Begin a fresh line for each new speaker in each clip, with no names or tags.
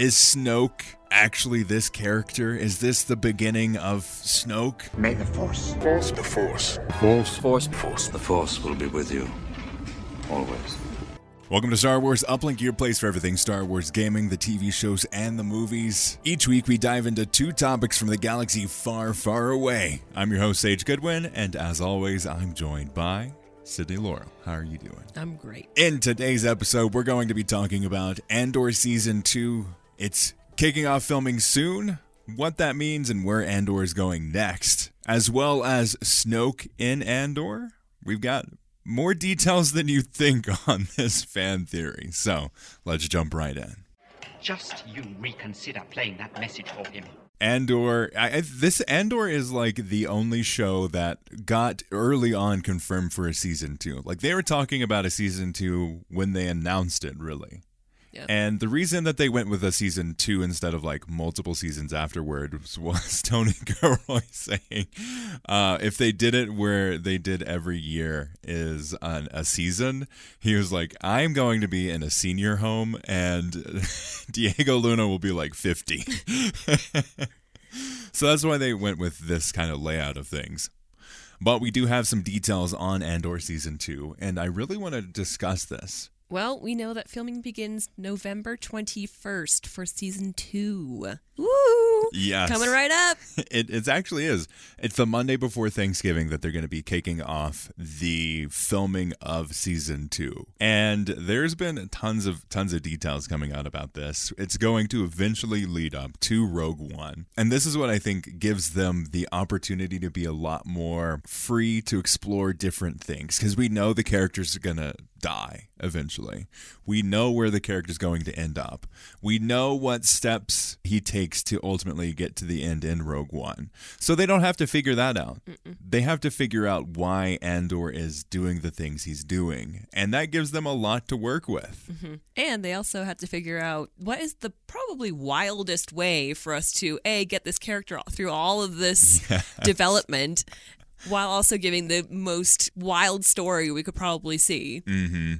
Is Snoke actually this character? Is this the beginning of Snoke?
May the Force.
Force. The Force.
Force.
Force. Force. The Force will be with you. Always.
Welcome to Star Wars Uplink, your place for everything Star Wars gaming, the TV shows, and the movies. Each week we dive into two topics from the galaxy far, far away. I'm your host, Sage Goodwin, and as always, I'm joined by Sydney Laurel. How are you doing?
I'm great.
In today's episode, we're going to be talking about Andor Season 2. It's kicking off filming soon, what that means, and where Andor is going next, as well as Snoke in Andor. We've got more details than you think on this fan theory. So let's jump right in.
Just you reconsider playing that message for him.
Andor, I, this Andor is like the only show that got early on confirmed for a season two. Like they were talking about a season two when they announced it, really.
Yeah.
And the reason that they went with a season two instead of like multiple seasons afterwards was Tony Gilroy saying uh, if they did it where they did every year is a season, he was like, I'm going to be in a senior home and Diego Luna will be like 50. so that's why they went with this kind of layout of things. But we do have some details on Andor season two, and I really want to discuss this.
Well, we know that filming begins November 21st for season two. Woo!
Yes.
Coming right up.
It, it actually is. It's the Monday before Thanksgiving that they're going to be kicking off the filming of season two. And there's been tons of tons of details coming out about this. It's going to eventually lead up to Rogue One. And this is what I think gives them the opportunity to be a lot more free to explore different things. Because we know the characters are going to die eventually. We know where the character's going to end up. We know what steps he takes to ultimately get to the end in Rogue One. So they don't have to figure that out. Mm-mm. They have to figure out why Andor is doing the things he's doing. And that gives them a lot to work with.
Mm-hmm. And they also have to figure out what is the probably wildest way for us to A, get this character through all of this yes. development while also giving the most wild story we could probably see.
Mm-hmm.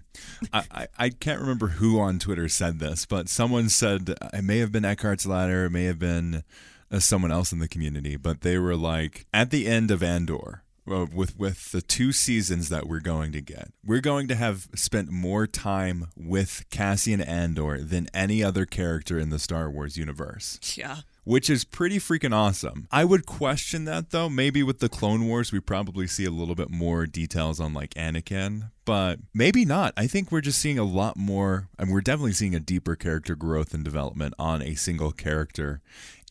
I, I, I, can't remember who on Twitter said this, but someone said it may have been Eckhart's Ladder, it may have been uh, someone else in the community, but they were like at the end of Andor. Uh, with with the two seasons that we're going to get, we're going to have spent more time with Cassian Andor than any other character in the Star Wars universe.
Yeah
which is pretty freaking awesome. I would question that though. Maybe with the Clone Wars, we probably see a little bit more details on like Anakin, but maybe not. I think we're just seeing a lot more, and we're definitely seeing a deeper character growth and development on a single character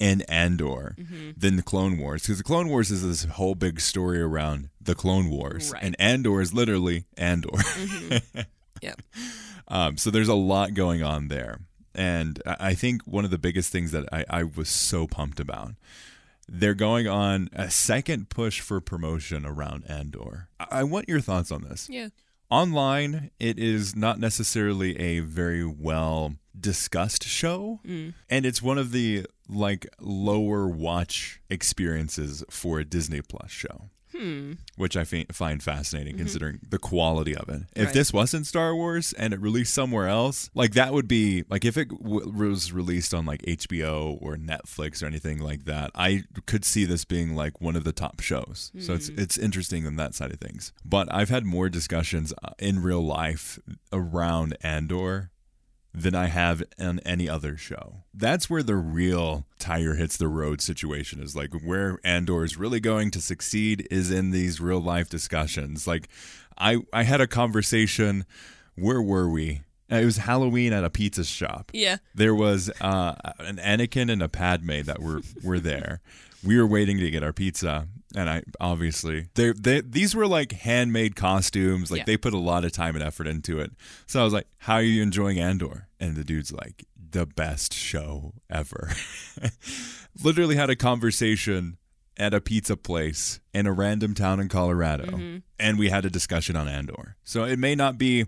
in Andor mm-hmm. than the Clone Wars. Because the Clone Wars is this whole big story around the Clone Wars, right. and Andor is literally Andor.
Mm-hmm. yep.
Um, so there's a lot going on there. And I think one of the biggest things that I, I was so pumped about they're going on a second push for promotion around Andor. I want your thoughts on this.
Yeah.
Online, it is not necessarily a very well discussed show, mm. and it's one of the like lower watch experiences for a Disney Plus show.
Hmm.
Which I find fascinating mm-hmm. considering the quality of it. If right. this wasn't Star Wars and it released somewhere else, like that would be like if it w- was released on like HBO or Netflix or anything like that, I could see this being like one of the top shows. Mm. So it's hmm. it's interesting on that side of things. But I've had more discussions uh, in real life around Andor than I have on any other show. That's where the real tire hits the road situation is like where Andor is really going to succeed is in these real life discussions. Like I I had a conversation where were we? It was Halloween at a pizza shop.
Yeah.
There was uh, an Anakin and a Padme that were were there. we were waiting to get our pizza and I obviously they they these were like handmade costumes, like yeah. they put a lot of time and effort into it. So I was like, "How are you enjoying Andor?" And the dude's like, "The best show ever." Literally had a conversation at a pizza place in a random town in Colorado, mm-hmm. and we had a discussion on Andor. So it may not be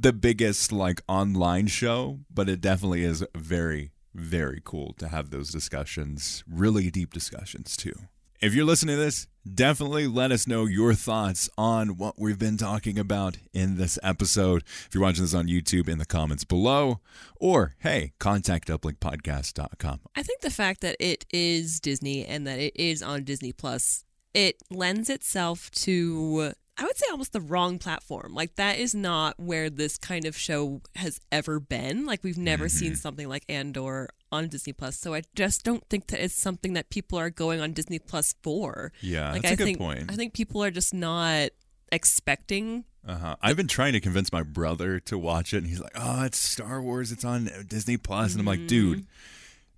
the biggest like online show, but it definitely is very very cool to have those discussions, really deep discussions too. If you're listening to this, definitely let us know your thoughts on what we've been talking about in this episode. If you're watching this on YouTube, in the comments below, or hey, contact uplinkpodcast.com.
I think the fact that it is Disney and that it is on Disney Plus, it lends itself to I would say almost the wrong platform. Like that is not where this kind of show has ever been. Like we've never
Mm-hmm.
seen something like Andor on Disney Plus. So I just don't think that it's something that people are going on Disney Plus for.
Yeah,
like
that's
I
a good
think
point.
I think people are just not expecting
Uh-huh. I've been trying to convince my brother to watch it, and he's like, "Oh, it's Star Wars. It's on Disney Plus." And I'm like, "Dude,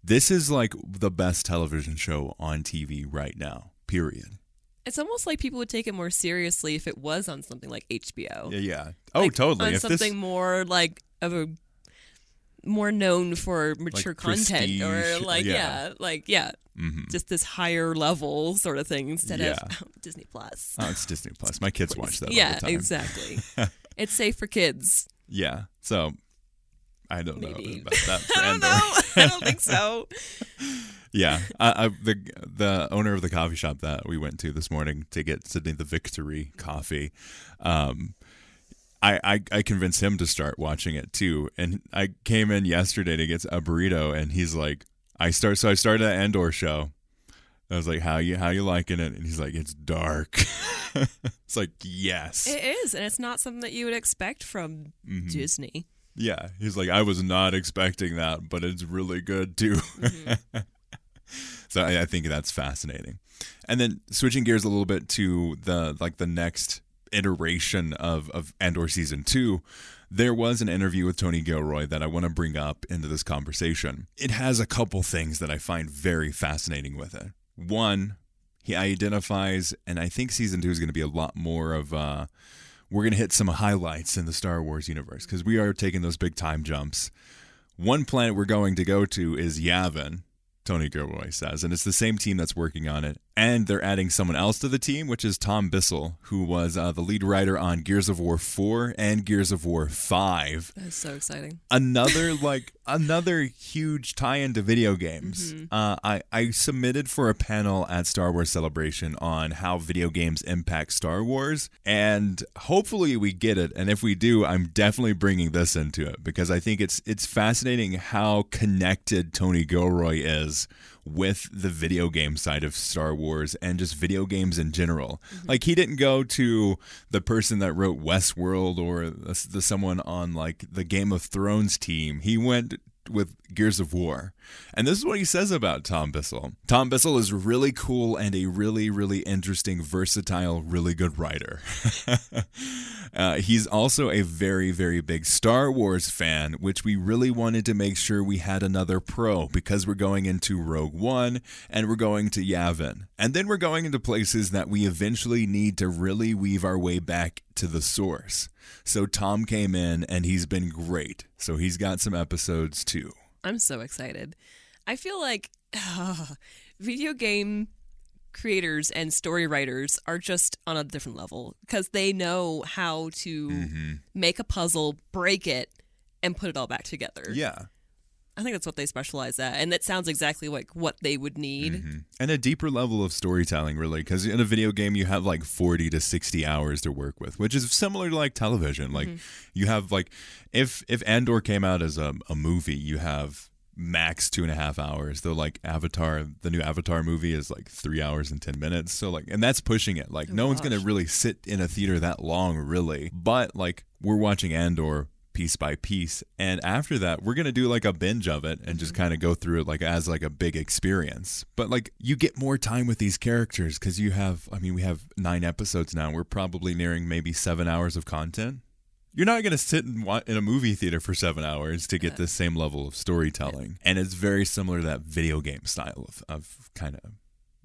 this is like the best television show on TV right now. Period."
It's almost like people would take it more seriously if it was on something like HBO.
Yeah, yeah. Oh,
Like,
totally.
On
If
something
this,
more like of a more known for mature content or like
yeah.
yeah, like yeah,
Mhm.
just this higher level sort of thing instead
Yeah.
of Disney Plus.
oh, it's Disney Plus. My kids watch that. all
yeah,
the time.
exactly. it's safe for kids.
Yeah. So I don't
Maybe.
know about that.
I don't know. I don't think so.
Yeah, I, I, the the owner of the coffee shop that we went to this morning to get Sydney the Victory coffee, um, I, I I convinced him to start watching it too. And I came in yesterday to get a burrito, and he's like, I start so I started an Andor show. I was like, how you how you liking it? And he's like, it's dark. it's like yes,
It is, and it's not something that you would expect from
Mm-hmm.
Disney.
Yeah, he's like, I was not expecting that, but it's really good too. so I, I think that's fascinating. And then switching gears a little bit to the like the next iteration of of Andor season two, there was an interview with Tony Gilroy that I want to bring up into this conversation. It has a couple things that I find very fascinating with it. One, he identifies, and I think season two is going to be a lot more of. Uh, we're going to hit some highlights in the Star Wars universe because we are taking those big time jumps. One planet we're going to go to is Yavin, Tony Gilroy says, and it's the same team that's working on it. And they're adding someone else to the team, which is Tom Bissell, who was uh, the lead writer on Gears of War 4 and Gears of War 5
That's so exciting.
another like another huge tie into video games. Uh, I I submitted for a panel at Star Wars Celebration on how video games impact Star Wars, and hopefully we get it. And if we do, I'm definitely bringing this into it because I think it's it's fascinating how connected Tony Gilroy is with the video game side of Star Wars and just video games in general. Mm-hmm. Like he didn't go to the person that wrote Westworld or the, the someone on like the Game of Thrones team. He went with Gears of War. And this is what he says about Tom Bissell. Tom Bissell is really cool and a really, really interesting, versatile, really good writer. uh, he's also a very, very big Star Wars fan, which we really wanted to make sure we had another pro because we're going into Rogue One and we're going to Yavin. And then we're going into places that we eventually need to really weave our way back to the source. So Tom came in and he's been great. So he's got some episodes too.
I'm so excited. I feel like video game creators and story writers are just on a different level because they know how to
Mm-hmm.
make a puzzle, break it, and put it all back together.
Yeah.
I think that's what they specialize at, and that sounds exactly like what they would need.
Mm-hmm. And a deeper level of storytelling, really, because in a video game you have like forty to sixty hours to work with, which is similar to like television. Like you have like if if Andor came out as a, a movie, you have max two and a half hours. Though like Avatar, the new Avatar movie is like three hours and ten minutes. So like, and that's pushing it. Like oh, no one's gonna really sit in a theater that long, really. But like we're watching Andor piece by piece and after that we're going to do like a binge of it and just mm-hmm. kind of go through it like as like a big experience but like you get more time with these characters because you have i mean we have nine episodes now we're probably nearing maybe seven hours of content you're not going to sit in, in a movie theater for seven hours to get the same level of storytelling. And it's very similar to that video game style of, of kind of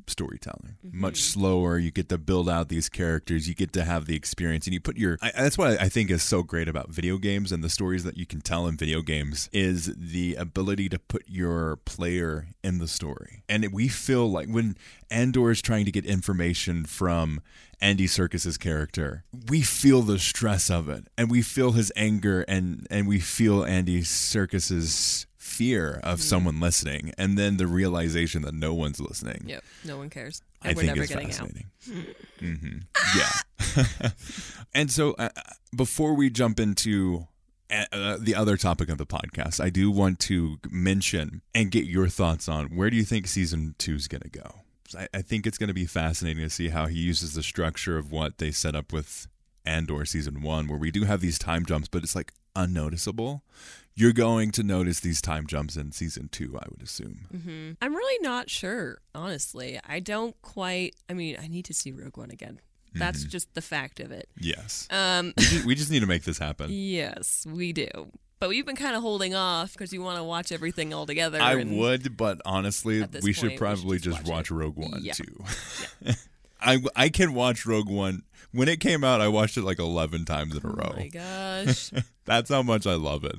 storytelling. Much mm-hmm. slower. You get to build out these characters. You get to have the experience. And you put your I, that's what i think is so great about video games and the stories that you can tell in video games is the ability to put your player in the story. And we feel like when andor is trying to get information from Andy Serkis's character, we feel the stress of it, and we feel his anger, and and we feel Andy Serkis's fear of someone listening, and then the realization that no one's listening.
Yep. No one cares.
I
And we're
think
never
it's
getting
fascinating. hmm Yeah. and so, uh, before we jump into uh, the other topic of the podcast, I do want to mention and get your thoughts on where do you think season two is going to go. I, I think it's going to be fascinating to see how he uses the structure of what they set up with Andor season one, where we do have these time jumps, but it's like unnoticeable. You're going to notice these time jumps in season two, I would assume.
out. I'm really not sure, honestly. I don't quite. I mean, I need to see Rogue One again. That's
Mm-hmm.
just the fact of it.
Yes.
Um,
we, just, we just need to make this happen.
yes, we do. But we've been kind of holding off because you want to watch everything all together.
I would, but honestly, we should
we should
probably
just
just,
watch
watch. Rogue One
Yeah.
too. I I can watch Rogue One when it came out. I watched it like eleven times in a
Oh
row.
my gosh!
That's how much I love it.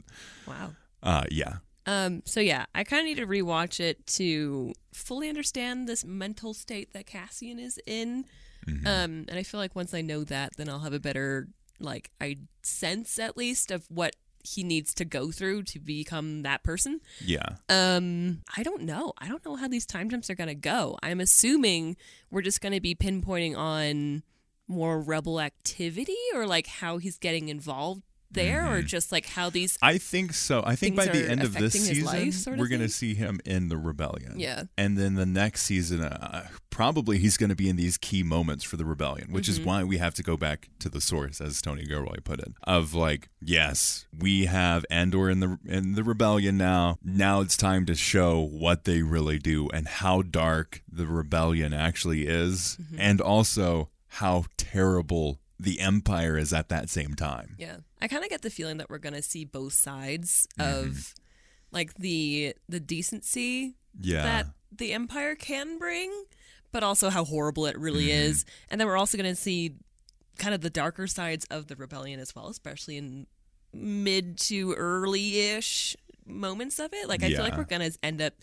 wow.
Uh, yeah,
Um, so yeah, I kind of need to rewatch it to fully understand this mental state that Cassian is in.
Mm-hmm.
Um, and I feel like once I know that, then I'll have a better like I sense at least of what he needs to go through to become that person.
yeah.
Um, I don't know. I don't know how these time jumps are gonna go. I'm assuming we're just gonna be pinpointing on more rebel activity or like how he's getting involved there, or just like how these
I think so. I think by the end of this season,
life sort of
we're going to see him in the rebellion.
Yeah.
and then the next season, uh, probably he's going to be in these key moments for the rebellion, which
Mm-hmm.
is why we have to go back to the source, as Tony Gilroy put it, of like, yes, we have Andor in the in the rebellion now. Now it's time to show what they really do and how dark the rebellion actually is,
Mm-hmm.
and also how terrible the empire is at that same time.
Yeah. I kind of get the feeling that we're going to see both sides
Mm-hmm.
of like the the decency
Yeah.
that the empire can bring, but also how horrible it really
Mm-hmm.
is. And then we're also going to see kind of the darker sides of the rebellion as well, especially in mid to early-ish moments of it. Like I feel like we're going to end up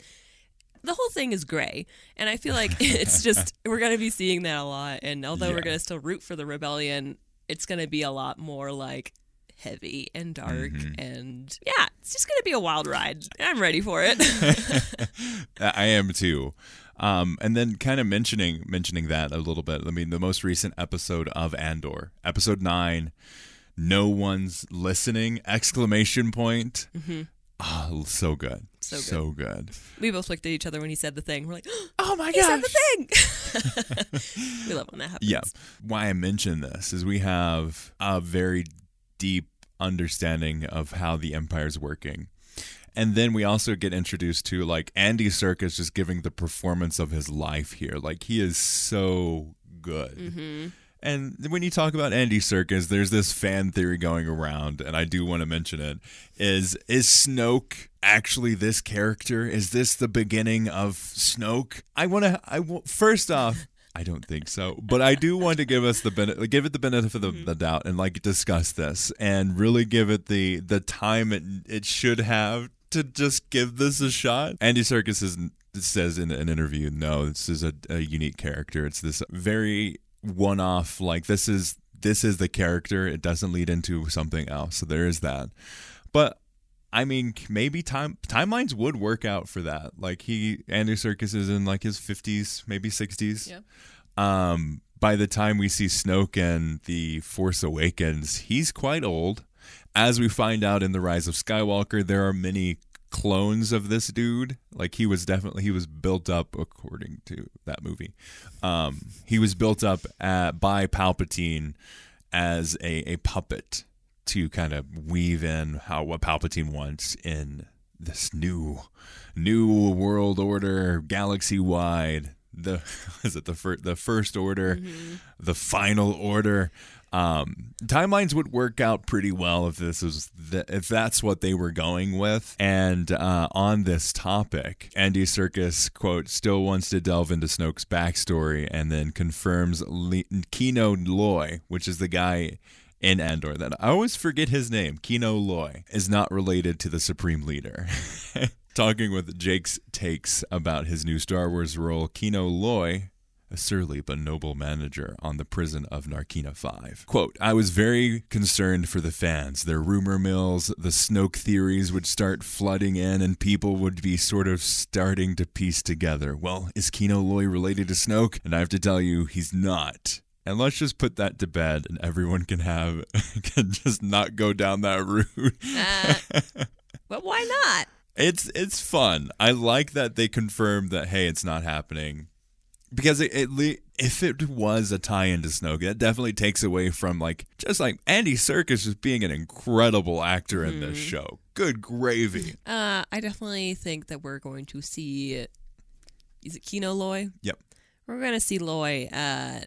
the whole thing is gray and i feel like it's just we're going to be seeing that a lot and although
Yeah.
we're going to still root for the rebellion it's going to be a lot more like heavy and dark
Mm-hmm.
and yeah it's just to be a wild ride i'm ready for it
I am too. Um, and then kind of mentioning mentioning that a little bit. I mean, the most recent episode of Andor, episode nine, no one's listening! Exclamation point! Oh, so good,
So good.
so good.
we both looked at each other when he said the thing we're like
Oh my god.
he said the thing we love when that happens
Yeah. Why I mention this is we have a very deep understanding of how the empire's working. And then we also get introduced to like Andy Serkis just giving the performance of his life here. Like he is so good. Mm-hmm. And when you talk about Andy Serkis, there's this fan theory going around, and I do want to mention it. Is is Snoke actually this character? Is this the beginning of Snoke? I want to. I w- first off, I don't think so, but I do want to give us the benefit, give it the benefit of mm-hmm. the doubt, and like discuss this, and really give it the the time it it should have to just give this a shot. Andy Serkis is says in an interview, no, this is a, a unique character. It's this very one-off. Like this is this is the character. It doesn't lead into something else. So there is that. But I mean, maybe time timelines would work out for that. Like he, Andy Serkis is in like his fifties, maybe sixties.
Yeah.
Um, by the time we see Snoke and the Force Awakens, he's quite old. As we find out in the Rise of Skywalker, there are many clones of this dude. Like he was definitely he was built up according to that movie. Um, he was built up at, by Palpatine as a, a puppet to kind of weave in how what Palpatine wants in this new new world order, galaxy wide. The is it the first the first order, the final order. Um, timelines would work out pretty well if this was the, if that's what they were going with. And uh, on this topic, Andy Serkis quote still wants to delve into Snoke's backstory and then confirms Le- Kino Loy, which is the guy in Andor that I always forget his name. Kino Loy is not related to the Supreme Leader. Talking with Jake's takes about his new Star Wars role, Kino Loy a surly but noble manager on the prison of Narkina 5. Quote, I was very concerned for the fans. Their rumor mills, the Snoke theories would start flooding in and people would be sort of starting to piece together. Well, is Kino Loy related to Snoke? And I have to tell you, he's not. And let's just put that to bed and everyone can have, can just not go down that route.
Uh, but why not?
It's it's fun. I like that they confirmed that hey, it's not happening because it, it le- if it was a tie-in to Snoke, that definitely takes away from like just like Andy Serkis just being an incredible actor in this show. Good gravy.
Uh, I definitely think that we're going to see. Is it Kino Loy?
Yep.
We're going to see Loy uh,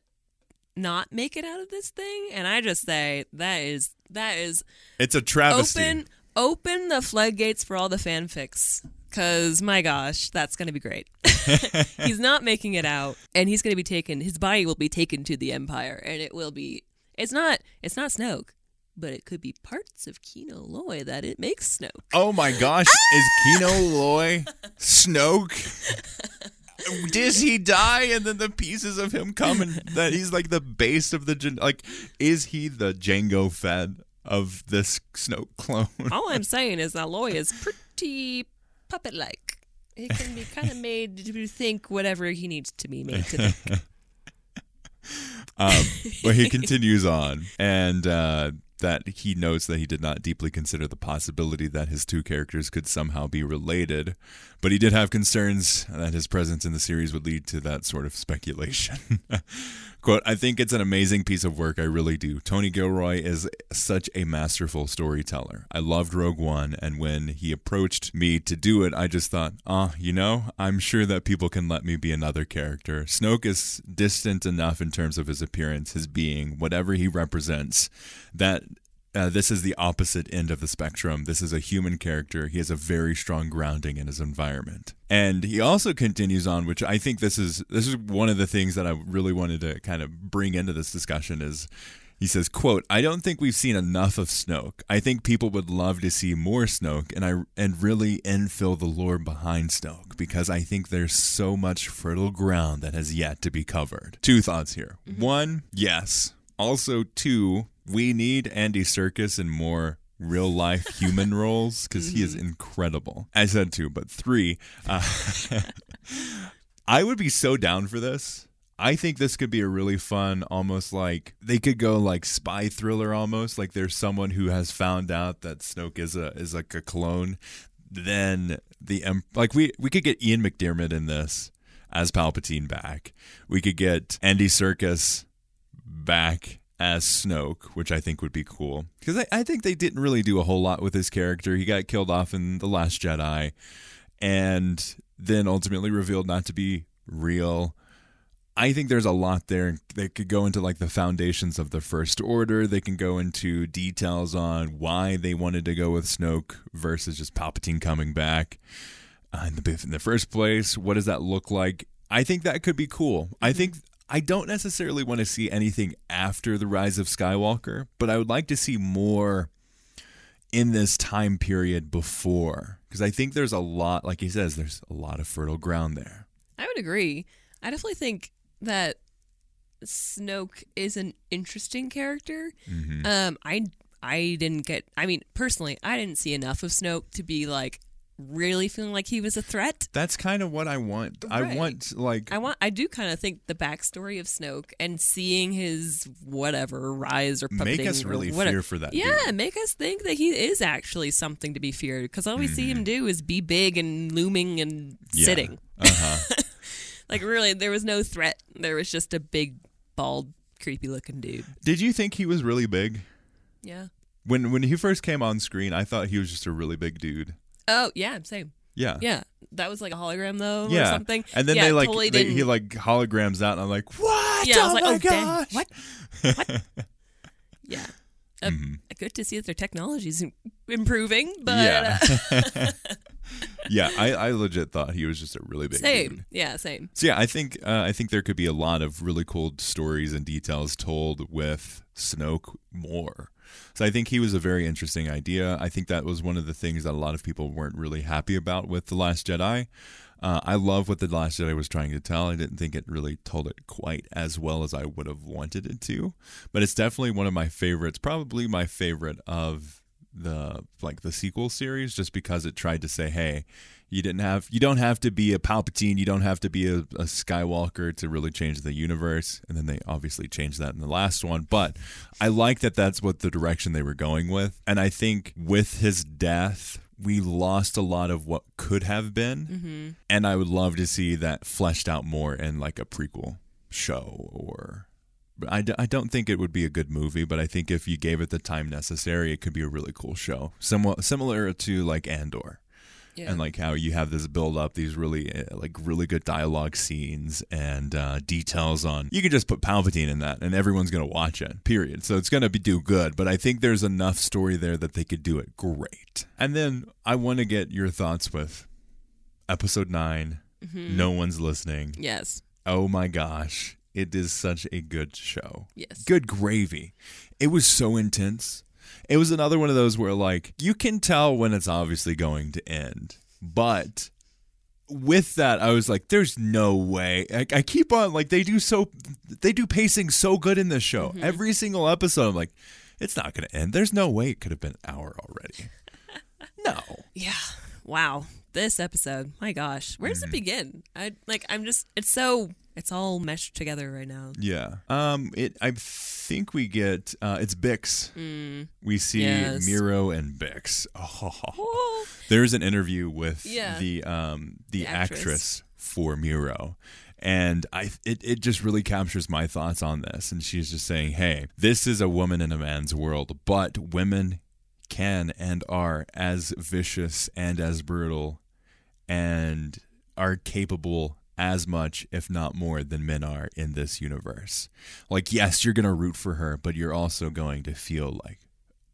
not make it out of this thing, and I just say that is that is
It's a travesty.
open open the floodgates for all the fanfics. Cause my gosh, that's gonna be great. he's not making it out, and he's gonna be taken. His body will be taken to the Empire, and it will be. It's not. It's not Snoke, but it could be parts of Kino Loy that it makes Snoke.
Oh my gosh, is Kino ah! Loy Snoke? Does he die and then the pieces of him come and that he's like the base of the like is he the Jango Fett of this Snoke clone?
All I'm saying is that Loy is pretty puppet-like. He can be kind of made to think whatever he needs to be made to think.
Um, but he continues on, and uh, that he notes that he did not deeply consider the possibility that his two characters could somehow be related, but he did have concerns that his presence in the series would lead to that sort of speculation. Quote, I think it's an amazing piece of work. I really do. Tony Gilroy is such a masterful storyteller. I loved Rogue One, and when he approached me to do it, I just thought, ah, you know, I'm sure that people can let me be another character. Snoke is distant enough in terms of his appearance, his being, whatever he represents, that uh, this is the opposite end of the spectrum. This is a human character. He has a very strong grounding in his environment. And he also continues on, which I think this is this is one of the things that I really wanted to kind of bring into this discussion is he says, quote, I don't think we've seen enough of Snoke. I think people would love to see more Snoke and I and really infill the lore behind Snoke because I think there's so much fertile ground that has yet to be covered. Two thoughts here. One, yes. Also, two, we need Andy Serkis and more real life human roles because he is incredible. I said two, but three, uh, I would be so down for this. I think this could be a really fun, almost like they could go like spy thriller, almost like there's someone who has found out that Snoke is a is like a clone. Then the like we we could get Ian McDiarmid in this as Palpatine back. We could get Andy Serkis back as Snoke, which I think would be cool. Because I, I think they didn't really do a whole lot with his character. He got killed off in The Last Jedi and then ultimately revealed not to be real. I think there's a lot there. They could go into like the foundations of the First Order. They can go into details on why they wanted to go with Snoke versus just Palpatine coming back uh, in the in the first place. What does that look like? I think that could be cool. I think I don't necessarily want to see anything after the rise of Skywalker, but I would like to see more in this time period before because I think there's a lot like he says there's a lot of fertile ground there.
I would agree. I definitely think that Snoke is an interesting character.
Mm-hmm.
Um, I I didn't get. I mean, personally, I didn't see enough of Snoke to be like really feeling like he was a threat.
That's kind of what I want. I want like
I want. I do kind of think the backstory of Snoke and seeing his whatever rise or
Make us really fear for that
Yeah,
dude.
make us think that he is actually something to be feared. Because all we see
Mm-hmm.
him do is be big and looming and
Yeah.
sitting.
Uh-huh.
Like really, there was no threat. There was just a big, bald, creepy looking dude.
Did you think he was really big?
Yeah.
When when he first came on screen, I thought he was just a really big dude.
Oh yeah, same.
Yeah.
Yeah, that was like a hologram though, or
Yeah.
something.
And then
yeah,
they like
totally
they, he like holograms out and I'm like, "What?
yeah, I was
oh
like,
my
oh
gosh."
what? What? yeah. Uh,
Mm-hmm.
Good to see that their technology's im- improving, but
Yeah.
uh,
yeah, I, I legit thought he was just a really big
same.
dude.
Yeah, same.
So yeah, I think uh, I think there could be a lot of really cool stories and details told with Snoke more. So I think he was a very interesting idea. I think that was one of the things that a lot of people weren't really happy about with the Last Jedi. Uh, I love what the Last Jedi was trying to tell. I didn't think it really told it quite as well as I would have wanted it to, but it's definitely one of my favorites. Probably my favorite of the like the sequel series, just because it tried to say, "Hey, you didn't have you don't have to be a Palpatine, you don't have to be a, a Skywalker to really change the universe." And then they obviously changed that in the last one, but I like that that's what the direction they were going with, and I think with his death we lost a lot of what could have been. Mm-hmm. And i would love to see that fleshed out more in like a prequel show or I, d- I don't think it would be a good movie but i think if you gave it the time necessary it could be a really cool show. Somewhat similar to like andor
Yeah.
and like how you have this build up these really uh, like really good dialogue scenes and uh, details on you can just put palpatine in that and everyone's gonna watch it period. So it's gonna be do good but i think there's enough story there that they could do it great. And then i want to get your thoughts with episode 9 no one's listening.
Yes.
oh my gosh it is such a good show
Yes.
good gravy. It was so intense. It was another one of those where like you can tell when it's obviously going to end, but with that I was like, there's no way. I, I keep on like they do so they do pacing so good in this show. Every single episode, I'm like, it's not going to end. There's no way it could have been an hour already. no.
Yeah. Wow. This episode. My gosh. Where
Mm-hmm.
does it begin? I like I'm just it's so it's all meshed together right now.
Yeah. Um. It. I think we get. Uh. It's Bix. We see
Yes.
Meero and Bix. Oh.
Oh.
There's an interview with
Yeah.
the um the,
The
actress.
actress.
for Meero. And I it, it just really captures my thoughts on this. And she's just saying, Hey, this is a woman in a man's world, but women can and are as vicious and as brutal and are capable as much, if not more, than men are in this universe. Like, yes, you're going to root for her, but you're also going to feel like,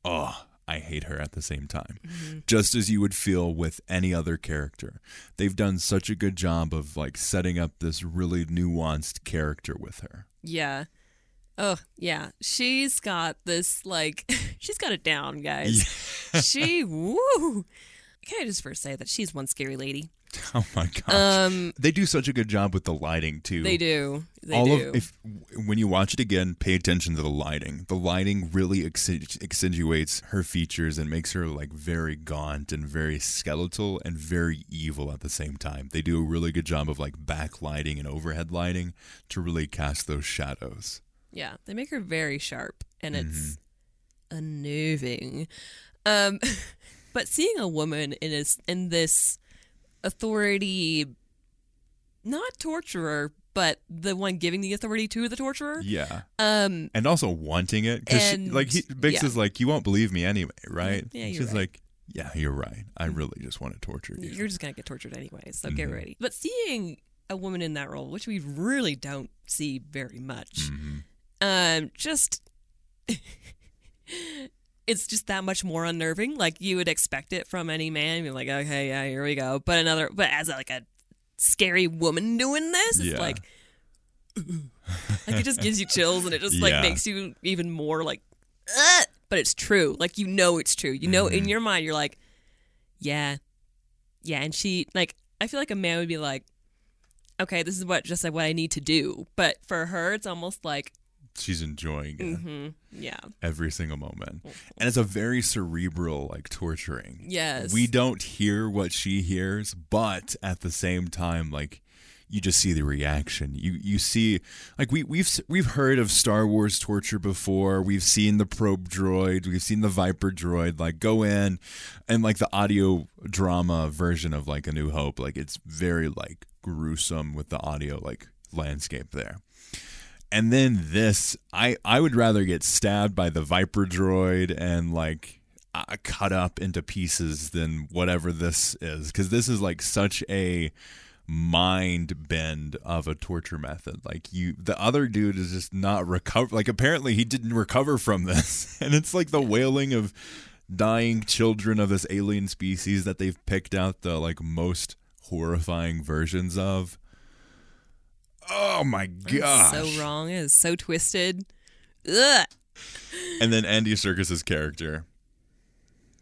oh, I hate her at the same time. Mm-hmm. Just as you would feel with any other character. They've done such a good job of like setting up this really nuanced character with her.
Yeah. Oh, yeah. She's got this like she's got it down, guys. she woo. Can I just first say that she's one scary lady?
Oh my gosh.
Um
they do such a good job with the lighting too.
they do. They
all
do.
of if when you watch it again, pay attention to the lighting. The lighting really accentuates her features and makes her like very gaunt and very skeletal and very evil at the same time. They do a really good job of like backlighting and overhead lighting to really cast those shadows.
Yeah, they make her very sharp, and
Mm-hmm.
it's unnerving. Um, but seeing a woman in this in this authority, not torturer, but the one giving the authority to the torturer.
Yeah,
Um,
and also wanting it because like he, Bix
yeah.
is like, you won't believe me anyway, right?
Yeah, you're
She's
right.
like, yeah, you're right. I really just want to torture you.
you're just gonna get tortured anyway, so
Mm-hmm.
get ready. But seeing a woman in that role, which we really don't see very much,
Mm-hmm.
um, just it's just that much more unnerving. Like you would expect it from any man. You're like, okay, yeah, here we go. But another, but as like a scary woman doing this, it's
Yeah.
like, like it just gives you chills and it just like
Yeah.
makes you even more like, Ugh! but it's true. Like you know it's true. You know
Mm-hmm.
in your mind you're like, yeah, yeah. And she like, I feel like a man would be like, okay, this is what just like what I need to do. But for her, it's almost like,
She's enjoying it.
hmm yeah,
every single moment. And it's a very cerebral, like torturing.
yes,
We don't hear what she hears, but at the same time, like you just see the reaction. You you see like we we've we've heard of Star Wars torture before. We've seen the probe droid, we've seen the Viper droid like go in and like the audio drama version of like A New Hope, like it's very like gruesome with the audio like landscape there. And then this, I I would rather get stabbed by the Viper droid and like uh, cut up into pieces than whatever this is, because this is like such a mind bend of a torture method. Like you, the other dude is just not recover. Like apparently he didn't recover from this, and it's like the wailing of dying children of this alien species that they've picked out the like most horrifying versions of. Oh my god.
So wrong. It is so twisted. Ugh.
And then Andy Serkis's character,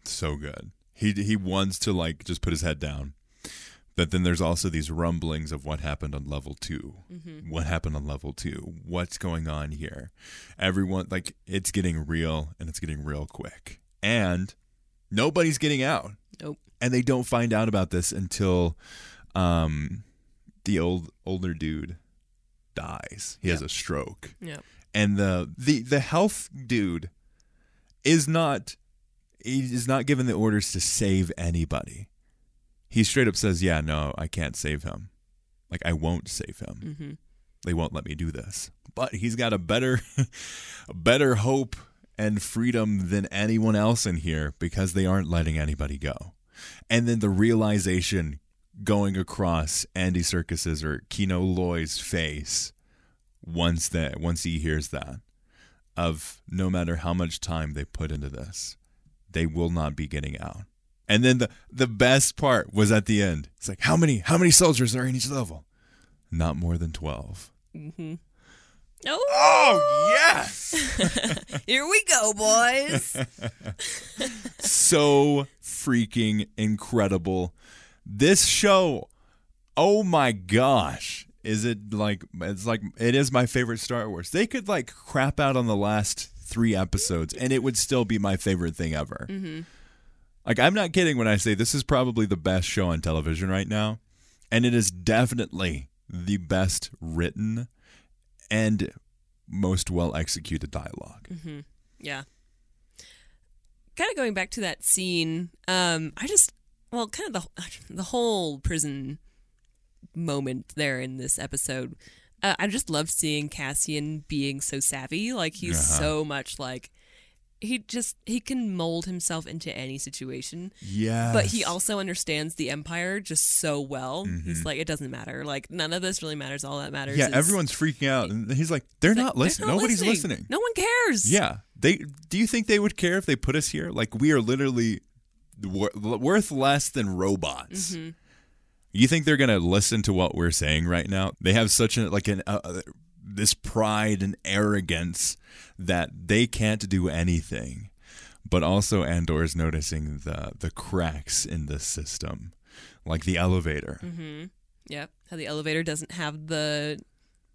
so good. He he wants to like just put his head down, But then there's also these rumblings of what happened on level 2
Mm-hmm.
What happened on level two? What's going on here? Everyone, like, it's getting real and it's getting real quick. And nobody's getting out.
Nope.
And they don't find out about this until um, the old older dude dies. He has a stroke
Yep.
and the the the health dude is not he is not given the orders to save anybody. He straight up says, "Yeah, no, I can't save him. Like I won't save him.
Mm-hmm.
They won't let me do this." But he's got a better a better hope and freedom than anyone else in here because they aren't letting anybody go. And then the realization going across Andy Serkis's or Kino Loy's face once that once he hears that of no matter how much time they put into this, they will not be getting out. And then the the best part was at the end. It's like how many how many soldiers are in each level? Not more than twelve.
Oh,
Oh yes.
here we go, boys.
so freaking incredible. This show, oh my gosh, is it like it's like it is my favorite Star Wars. They could like crap out on the last three episodes, and it would still be my favorite thing ever. Like I'm not kidding when I say this is probably the best show on television right now, and it is definitely the best written and most well executed dialogue.
yeah. Kind of going back to that scene. Um, I just well, kind of the the whole prison moment there in this episode. Uh, I just love seeing Cassian being so savvy. Like he's
Uh-huh.
so much like he just he can mold himself into any situation.
Yeah,
But he also understands the empire just so well.
Mm-hmm.
He's like, it doesn't matter. Like none of this really matters. All that matters.
Yeah,
is-
everyone's freaking out, and he's like, "They're not
They're
listening.
not
Nobody's listening."
No one cares.
Yeah, they. Do you think they would care if they put us here? Like we are literally worth less than robots.
Mm-hmm.
You think they're gonna listen to what we're saying right now? They have such a like an uh, uh, this pride and arrogance that they can't do anything. But also, Andor is noticing the the cracks in the system, like the elevator.
Mm-hmm. Yep. How the elevator doesn't have the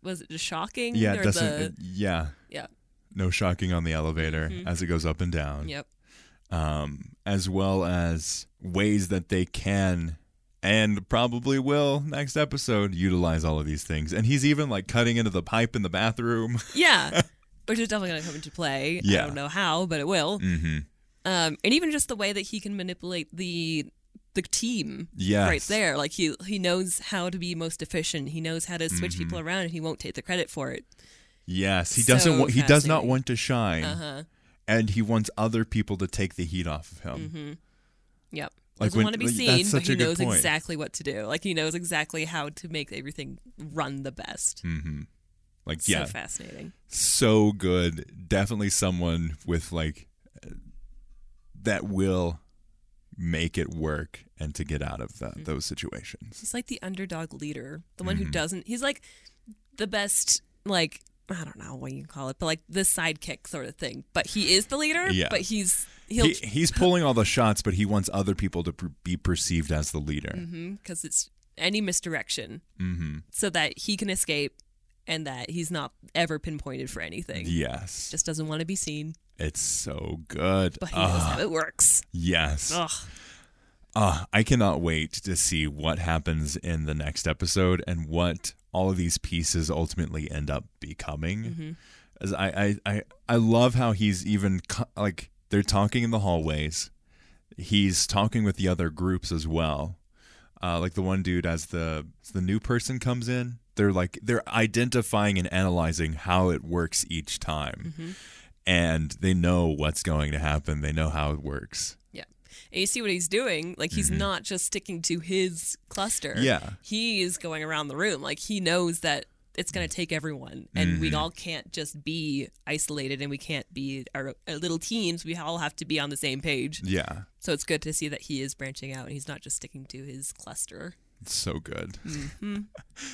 was it just shocking?
Yeah, doesn't.
the
yeah,
yeah.
no shocking on the elevator
Mm-hmm.
as it goes up and down.
Yep.
Um, as well as ways that they can and probably will next episode utilize all of these things. And he's even like cutting into the pipe in the bathroom.
Yeah. Which is definitely going to come into play.
Yeah.
I don't know how, but it will.
mm-hmm.
Um, and even just the way that he can manipulate the the team
Yes.
right there. Like he he knows how to be most efficient. He knows how to switch
Mm-hmm.
people around, and he won't take the credit for it.
Yes, he
So
doesn't. want he does not want to shine,
Uh-huh.
And he wants other people to take the heat off of him.
Mm-hmm. Yep.
Like
Doesn't
when-
want to be
like,
seen, but he knows
point.
exactly what to do. Like he knows exactly how to make everything run the best.
Mm-hmm. Like
So
yeah,
fascinating.
so good. Definitely someone with like that will make it work and to get out of the,
Mm-hmm.
those situations.
He's like the underdog leader, the one
Mm-hmm.
who doesn't. He's like the best, like I don't know what you call it, but like the sidekick sort of thing. But he is the leader.
Yeah.
But he's he'll
He, he's pulling all the shots, but he wants other people to per- be perceived as the leader.
because it's any misdirection,
Mm-hmm.
so that he can escape, and that he's not ever pinpointed for anything.
Yes,
Just doesn't want to be seen,
it's so good.
but he knows
Ah,
how it works.
yes.
Ugh.
Ah, I cannot wait to see what happens in the next episode and what all of these pieces ultimately end up becoming.
Mm-hmm.
As I, I, I, I love how he's even co- like they're talking in the hallways. He's talking with the other groups as well. Uh, like the one dude as the as the new person comes in, they're like they're identifying and analyzing how it works each time,
Mm-hmm.
and they know what's going to happen. They know how it works.
Yeah. And you see what he's doing. Like he's not just sticking to his cluster.
Mm-hmm. Yeah.
He is going around the room. Like he knows that it's going to take everyone, and
Mm-hmm.
we all can't just be isolated, and we can't be our, our little teams. We all have to be on the same page.
Yeah,
So it's good to see that he is branching out, and he's not just sticking to his cluster.
It's so good.
Mm-hmm.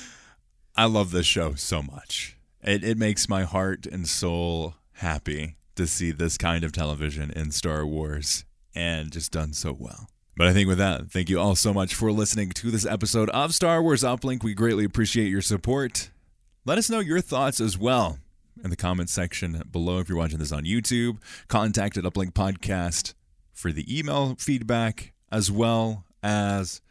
I love this show so much. It it makes my heart and soul happy to see this kind of television in Star Wars and just done so well. But I think with that, thank you all so much for listening to this episode of Star Wars Uplink. We greatly appreciate your support. Let us know your thoughts as well in the comments section below if you're watching this on YouTube. Contact at Uplink Podcast for the email feedback as well as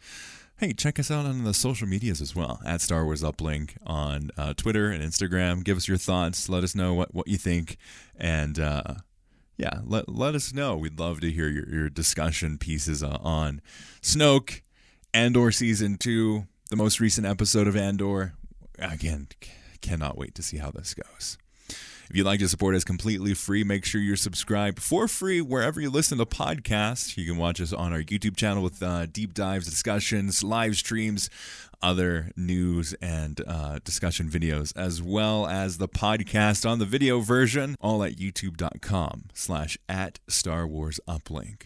hey, check us out on the social medias as well at Star Wars Uplink on uh, Twitter and Instagram. Give us your thoughts. Let us know what, what you think. And uh, yeah, let, let us know. We'd love to hear your, your discussion pieces uh, on Snoke, Andor Season 2, the most recent episode of Andor. Again, cannot wait to see how this goes. If you'd like to support us completely free, make sure you're subscribed for free wherever you listen to podcasts. You can watch us on our YouTube channel with uh, deep dives, discussions, live streams, other news and uh, discussion videos, as well as the podcast on the video version, all at youtube.com slash at Star Wars Uplink.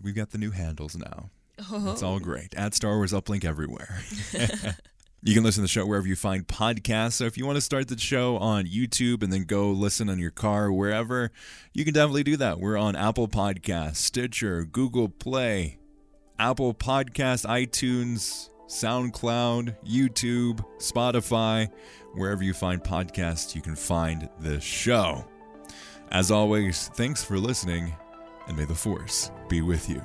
We've got the new handles now. Oh. It's all great. At Star Wars Uplink everywhere. You can listen to the show wherever you find podcasts. So if you want to start the show on YouTube and then go listen on your car wherever, you can definitely do that. We're on Apple Podcasts, Stitcher, Google Play, Apple Podcast, iTunes, SoundCloud, YouTube, Spotify, wherever you find podcasts, you can find this show. As always, thanks for listening, and may the Force be with you.